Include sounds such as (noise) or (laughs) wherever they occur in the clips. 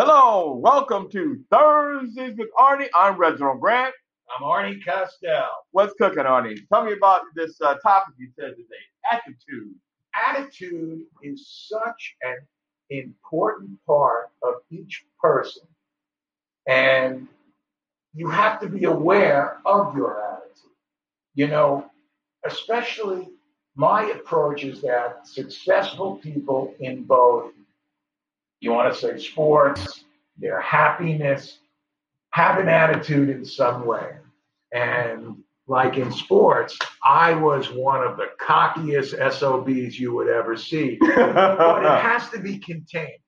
Hello, welcome to Thursdays with Arnie. I'm Reginald Grant. I'm Arnie Costell. What's cooking, Arnie? Tell me about this uh, topic you said today attitude. Attitude is such an important part of each person, and you have to be aware of your attitude. You know, especially my approach is that successful people in both you want to say sports, their happiness, have an attitude in some way. And like in sports, I was one of the cockiest SOBs you would ever see. (laughs) but it has to be contained.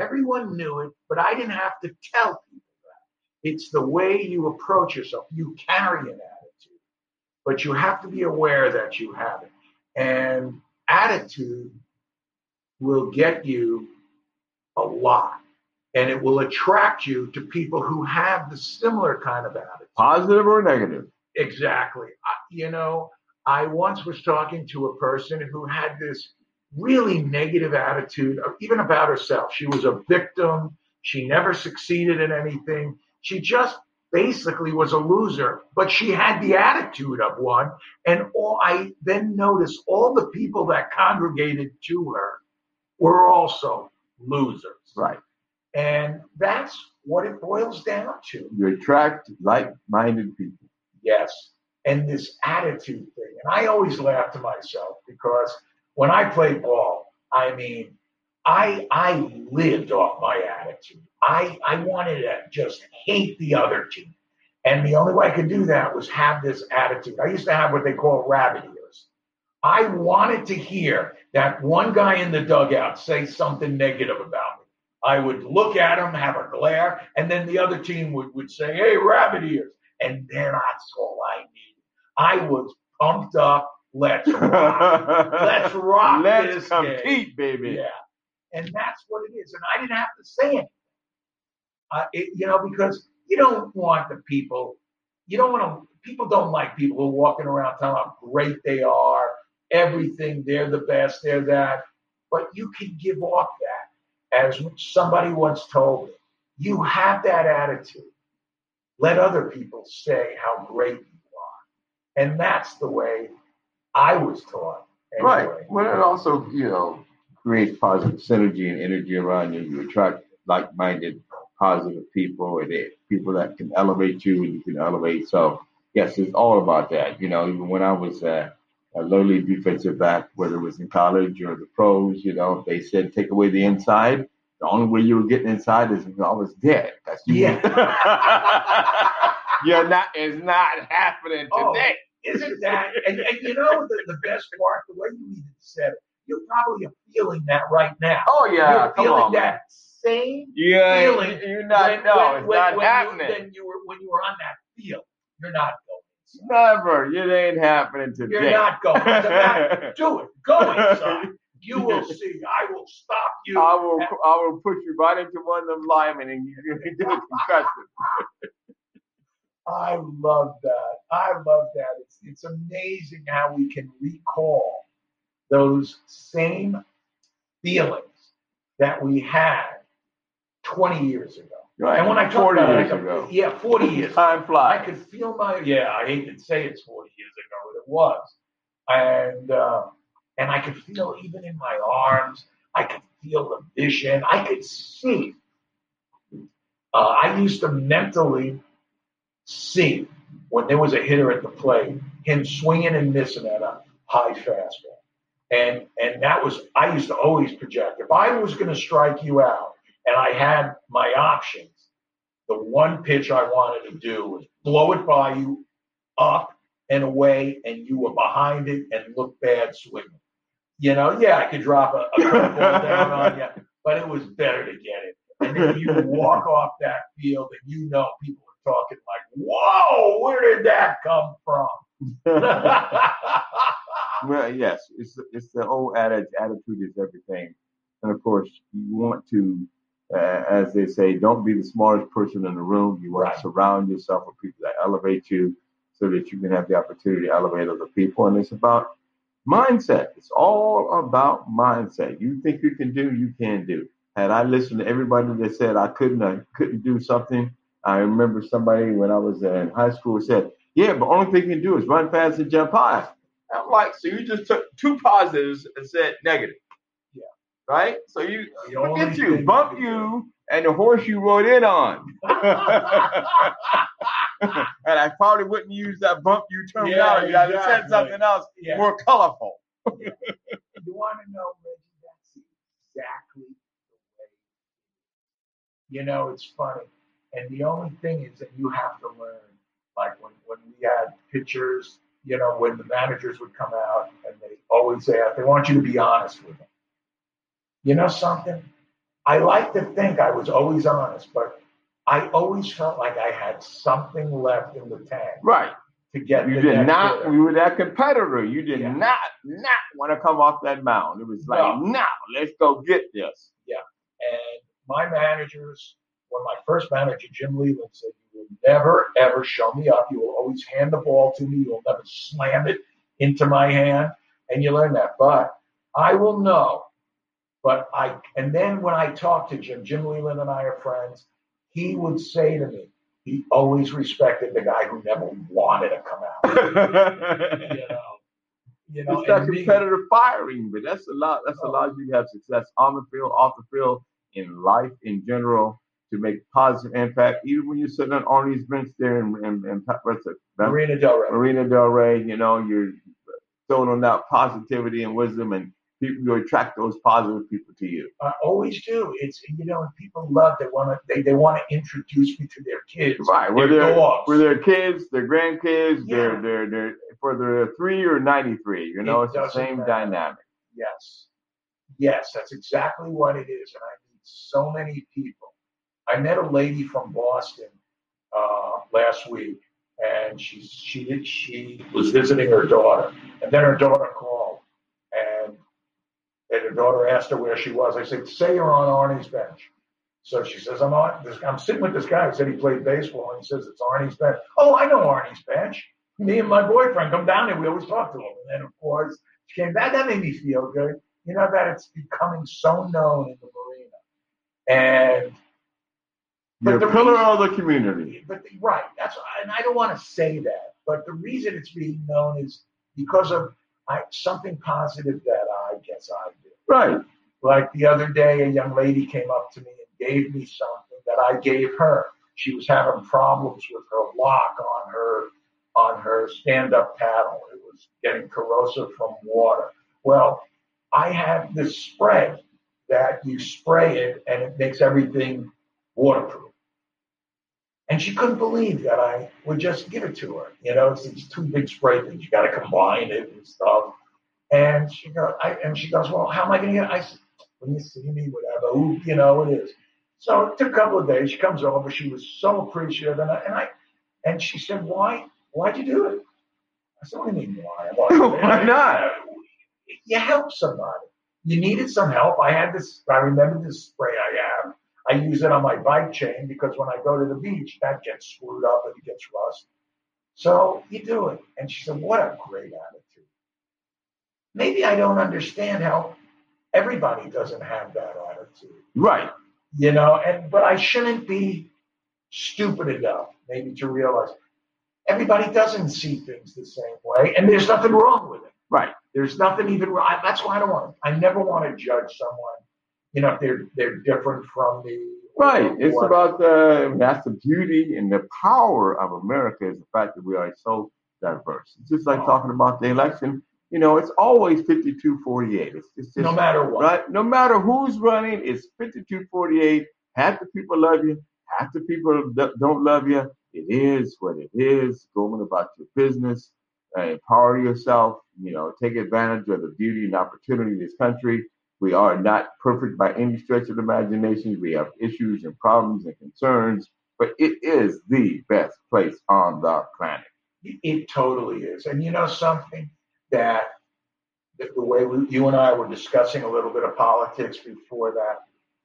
Everyone knew it, but I didn't have to tell people that. It's the way you approach yourself. You carry an attitude, but you have to be aware that you have it. And attitude will get you a lot. And it will attract you to people who have the similar kind of attitude. Positive or negative? Exactly. I, you know, I once was talking to a person who had this really negative attitude, uh, even about herself. She was a victim. She never succeeded in anything. She just basically was a loser, but she had the attitude of one. And all I then noticed all the people that congregated to her were also losers. Right. And that's what it boils down to. You attract like minded people. Yes. And this attitude thing. And I always laugh to myself because when I played ball, I mean, I I lived off my attitude. I, I wanted to just hate the other team. And the only way I could do that was have this attitude. I used to have what they call rabbit ears. I wanted to hear that one guy in the dugout say something negative about me. I would look at him, have a glare, and then the other team would, would say, Hey, rabbit ears. And then that's all I needed. I was pumped up. Let's rock. (laughs) Let's rock Let's this compete, game. baby. Yeah. And that's what it is. And I didn't have to say anything. Uh, it, you know, because you don't want the people, you don't want to, people don't like people who are walking around telling how great they are, everything, they're the best, they're that. But you can give off that. As somebody once told me, you have that attitude. Let other people say how great you are. And that's the way I was taught. Anyway. Right. Well, it also, you know, creates positive synergy and energy around you. You attract like minded, positive people and people that can elevate you and you can elevate. So, yes, it's all about that. You know, even when I was uh, a lowly defensive back, whether it was in college or the pros, you know, they said take away the inside. The only way you were getting inside is if I was dead. That's you. Yeah. (laughs) You're not. It's not happening Oh, today. Isn't that? And, and you know the, the best part, the way you even said it, you're probably feeling that right now. Oh yeah, you're feeling on. man. that same Yeah, feeling you're not. when, no, when, it's when, not happening. You, when you were when you were on that field. You're not going. Never. It ain't happening today. You're not going. (laughs) Do it. Go inside. You will see. I will stop you. I will. I will push you right into one of them linemen and you you do a concussion. I love that. I love that. It's it's amazing how we can recall those same feelings that we had 20 years ago. Right. And when I talk 40 about years it, I could- ago. yeah, 40 years. Time flies. I flies. could feel my yeah. I hate to say it's 40 years ago, but it was, and uh, and I could feel even in my arms. I could feel the vision. I could see. Uh, I used to mentally see when there was a hitter at the plate, him swinging and missing at a high fastball, and and that was I used to always project. If I was going to strike you out, and I had my options, the one pitch I wanted to do was blow it by you up and away, and you were behind it and look bad swinging. You know, yeah, I could drop a, a curveball down on you, but it was better to get it. And then you walk off that field, and you know people are talking like, "Whoa, where did that come from?" (laughs) Well, yes, it's it's the old adage, attitude is everything, and of course you want to, uh, as they say, don't be the smartest person in the room. You want Right. to surround yourself with people that elevate you, so that you can have the opportunity to elevate other people. And it's about mindset. It's all about mindset. You think you can do, you can do. had I listened to everybody that said I couldn't I couldn't do something, I remember somebody when I was in high school said, "Yeah, but only thing you can do is run fast and jump high." I'm like, so you just took two positives and said negative. Yeah. Right? So you The look at you, bump you and the horse you rode in on. (laughs) and I probably wouldn't use that bump you terminology. I'd have said exactly. something else Yeah. more colorful. You want to know, Reggie? That's exactly the way. You know, it's funny, and the only thing is that you have to learn. Like when when we had pictures, you know, when the managers would come out and they always say they want you to be honest with them. You know something? I like to think I was always honest, but I always felt like I had something left in the tank Right. to get. You did not. hitter. You were that competitor. You did Yeah. not not want to come off that mound. It was like, No. now let's go get this. Yeah. And my managers, when my first manager, Jim Leyland, said, You will never, ever show me up. You will always hand the ball to me. You will never slam it into my hand. And you learn that. But I will know. But I, and then when I talked to Jim, Jim Leyland and I are friends, he would say to me, he always respected the guy who never wanted to come out. (laughs) You know, you know, it's that and competitive firing, but that's a lot. That's Oh. allows you have success on the field, off the field, in life in general, to make positive impact. Even when you're sitting on Arnie's bench there in, in, in what's it, Marina Del Rey. Marina Del Rey, you know, you're throwing on that positivity and wisdom, and people you attract those positive people to you. I always do. It's you know, people love they want to they, they want to introduce me to their kids. Right, where their whether they're, dogs. whether they're kids, their grandkids, Yeah. they're they're they're whether they're three or ninety three, you know, It it's the same matter. dynamic. Yes, yes, that's exactly what it is. And I meet so many people. I met a lady from Boston uh, last week, and she she did, she was visiting her daughter, and then her daughter called, and her daughter asked her where she was. I said, "Say you're on Arnie's bench." So she says, "I'm on. This, I'm sitting with this guy who said he played baseball, and he says it's Arnie's bench." Oh, I know Arnie's bench. Me and my boyfriend come down here. We always talk to him, and then of course she came back. That made me feel good. You know that it's becoming so known in the marina, and But the pillar reason- of the community. but right, that's and I don't want to say that, but the reason it's being known is because of I, something positive that I did. Right. Like the other day, a young lady came up to me and gave me something that I gave her. She was having problems with her lock on her on her stand-up paddle. It was getting corrosive from water. Well, I have this spray that you spray it and it makes everything waterproof. And she couldn't believe that I would just give it to her. You know, it's these two big spray things. You got to combine it and stuff. And she goes, I, and she goes, well, how am I going to get? it? I said, when you see me, whatever, ooh, you know it is. So it took a couple of days. She comes over. She was so appreciative, and I, and I, and she said, why? Why'd you do it? I said, what do you mean why? Why, (laughs) Why not? You help somebody. You needed some help. I had this. I remember this spray I have. I use it on my bike chain because when I go to the beach, that gets screwed up and it gets rust. So you do it. And she said, What a great attitude. Maybe I don't understand how everybody doesn't have that attitude. Right. You know, and but I shouldn't be stupid enough maybe to realize everybody doesn't see things the same way, and there's nothing wrong with it. Right. There's nothing even wrong. That's why I don't want. I never want to judge someone. You know, if they're they're different from me. Right. It's What- about the that's the beauty and the power of America is the fact that we are so diverse. It's just like Oh. talking about the election. You know, it's always 52-48. It's, it's just no matter what. right. No matter who's running, it's 52-48. Half the people love you, half the people don't love you. It is what it is. Go on about your business, uh, empower yourself. You know, take advantage of the beauty and opportunity in this country. We are not perfect by any stretch of the imagination. We have issues and problems and concerns, but it is the best place on the planet. It totally is. And you know something that the, the way we, you and I were discussing a little bit of politics before that,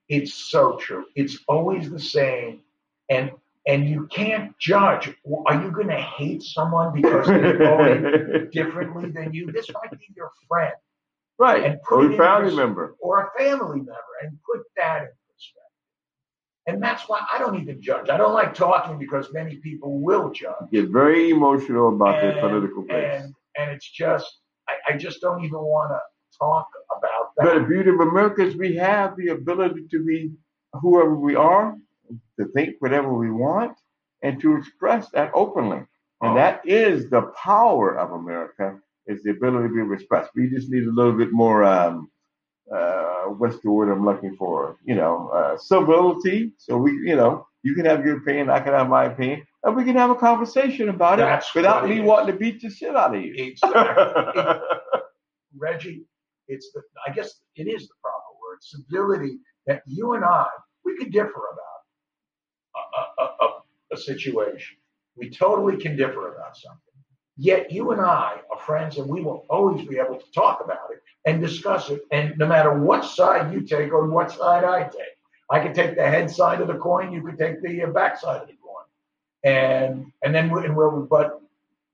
it's so true. It's always the same, and and you can't judge. Are you going to hate someone because they're (laughs) voting differently than you? This might be your friend right. And put Or a family member. or a family member, and put that in perspective. And that's why I don't even judge. I don't like talking because many people will judge. Get very emotional about their political beliefs. And, and it's just, I, I just don't even want to talk about that. But the beauty of America is we have the ability to be whoever we are, to think whatever we want, and to express that openly. And Oh. that is the power of America, is the ability to be expressed. We just need a little bit more, um, uh, what's the word I'm looking for? You know, uh, civility. So we, you know, you can have your opinion, I can have my opinion, and we can have a conversation about That's it without it me wanting to beat the shit out of you. Exactly. (laughs) Reggie, it's the, I guess it is the proper word, civility that you and I, we could differ about a, a, a, a, situation. We totally can differ about something. Yet you and I are friends and we will always be able to talk about it and discuss it. And no matter what side you take or what side I take, I could take the head side of the coin, you could take the uh, back side of the coin. And, and then we, and we'll, but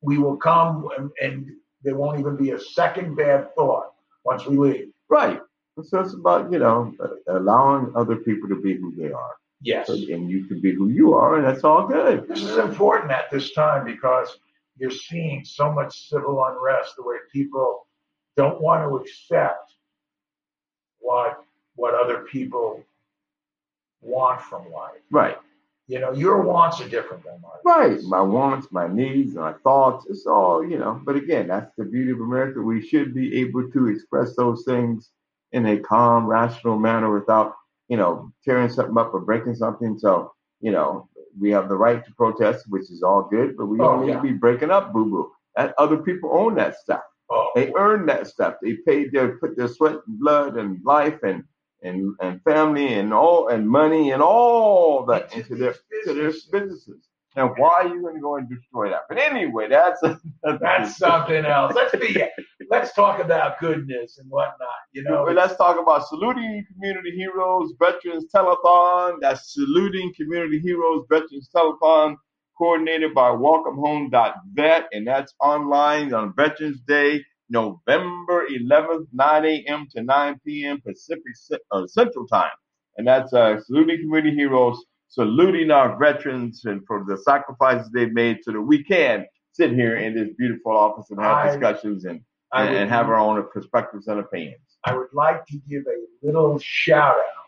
we will come and, and there won't even be a second bad thought once we leave. Right. So it's about, you know, allowing other people to be who they are. Yes. So, and you can be who you are, and that's all good. This is important at this time because you're seeing so much civil unrest the way people don't want to accept what what other people want from life. Right. You know, your wants are different than mine. Right. My wants, my needs, my thoughts, it's all, you know, but again, that's the beauty of America. We should be able to express those things in a calm, rational manner without, you know, tearing something up or breaking something. So, you know, we have the right to protest, which is all good, but we Oh, don't need yeah. to be breaking up boo boo. That other people own that stuff. Oh, They earned that stuff. They paid their put their sweat and blood and life and and and family and all and money and all that Into their to their businesses. Now, why are you going to go and destroy that? But anyway, that's that's something else. Let's be let's talk about goodness and whatnot. You know, let's talk about saluting community heroes, veterans telethon. That's saluting community heroes, veterans telethon, coordinated by welcomehome.vet, and that's online on Veterans Day, November 11th, 9 a.m. to 9 p.m. Pacific Ci- uh, Central Time, and that's uh, saluting community heroes, saluting our veterans, and for the sacrifices they've made so that we can sit here in this beautiful office and have I- discussions and and, would- and have our own perspectives and opinions. I would like to give a little shout out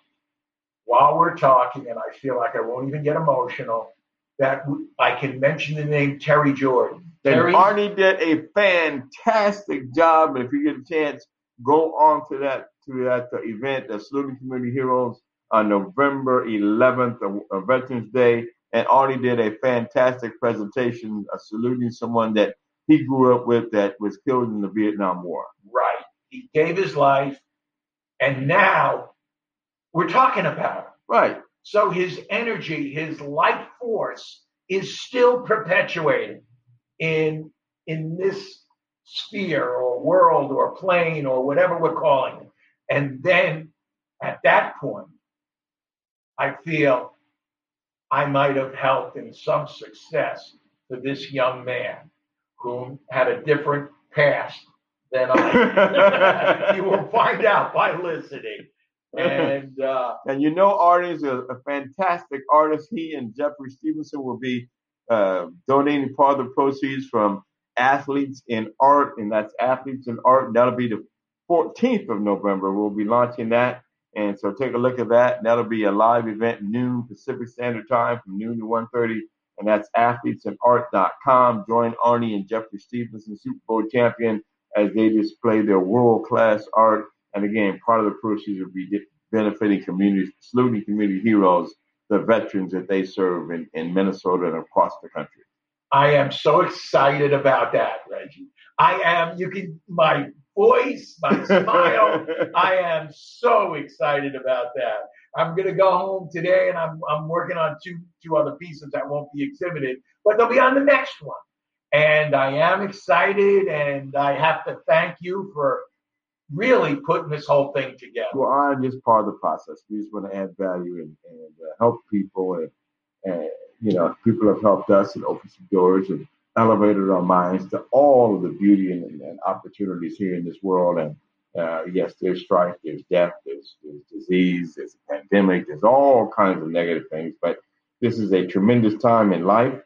while we're talking, and I feel like I won't even get emotional, that I can mention the name Terry Jordan. And Arnie did a fantastic job. If you get a chance, go on to that to that uh, event, the Saluting Community Heroes, on November 11th, of of Veterans Day. And Arnie did a fantastic presentation, uh, saluting someone that he grew up with that was killed in the Vietnam War. right. He gave his life, and now we're talking about him. Right. So his energy, his life force is still perpetuating in in this sphere or world or plane or whatever we're calling it. And then at that point, I feel I might have helped in some success to this young man who had a different past than I. (laughs) you will find out by listening. And uh, And you know, Arnie is a, a fantastic artist. He and Jeffrey Stevenson will be uh, donating part of the proceeds from Athletes in Art, and that's Athletes in Art. That'll be the 14th of November. We'll be launching that. And so take a look at that. That'll be a live event noon Pacific Standard Time from noon to 1.30. And that's athletesinart.com. Join Arnie and Jeffrey Stevenson, Super Bowl champion, as they display their world-class art. And again, part of the proceeds will be benefiting communities, saluting community heroes, the veterans that they serve in, in Minnesota and across the country. I am so excited about that, Reggie. I am, you can, my voice, my smile, (laughs) I am so excited about that. I'm going to go home today and I'm, I'm working on two, two other pieces that won't be exhibited, but they'll be on the next one. And I am excited and I have to thank you for really putting this whole thing together. Well, I'm just part of the process. We just want to add value and, and uh, help people. And, and, you know, people have helped us and opened some doors and elevated our minds to all of the beauty and, and opportunities here in this world. And, Uh, yes, there's strife, there's death, there's, there's disease, there's a pandemic, there's all kinds of negative things. But this is a tremendous time in life.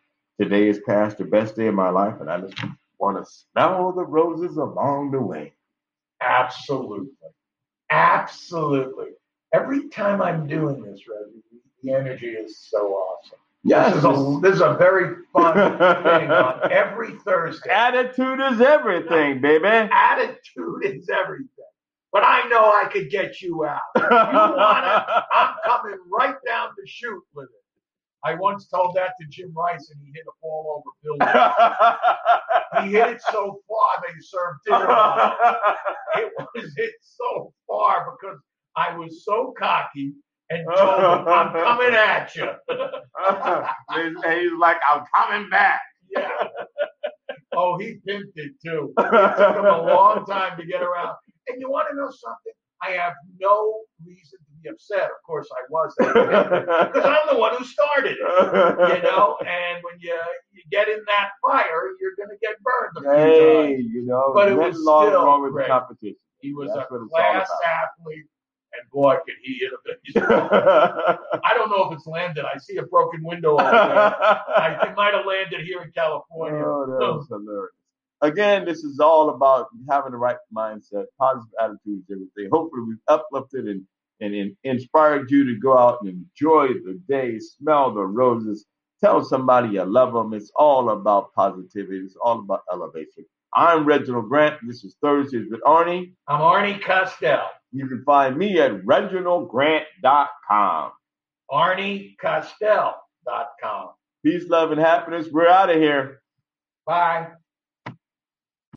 Today is past the best day of my life, and I just want to smell the roses along the way. Absolutely. Absolutely. Every time I'm doing this, Reggie, the energy is so awesome. Yes, This is a, this is a very fun (laughs) thing on every Thursday. attitude is everything, baby. Attitude is everything. But I know I could get you out. You want it? I'm coming right down to shoot with it. I once told that to Jim Rice and he hit a ball over Bill. (laughs) he hit it so far they served dinner on it. (laughs) It was hit so far because I was so cocky and told him, I'm coming at you. (laughs) and he's like, I'm coming back. yeah. Oh, he pimped it too. It took him a long time to get around. And you want to know something? I have no reason to upset. Of course, I was because I'm the one who started it. You (laughs) know, and when you you get in that fire, you're going to get burned a few Hey, times. you know, But it was still wrong with great. the competition. He was That's a class athlete, and boy, could he hit (laughs) a. I don't know if it's landed. I see a broken window over there. I, (laughs) it might have landed here in California. Oh, that was hilarious. Again, this is all about having the right mindset, positive attitude, everything. Hopefully, we've uplifted and, and, and inspired you to go out and enjoy the day, smell the roses, tell somebody you love them. It's all about positivity. It's all about elevation. I'm Reginald Grant. This is Thursdays with Arnie. I'm Arnie Costell. You can find me at reginaldgrant.com. ArnieCostell.com. Peace, love, and happiness. We're out of here. Bye.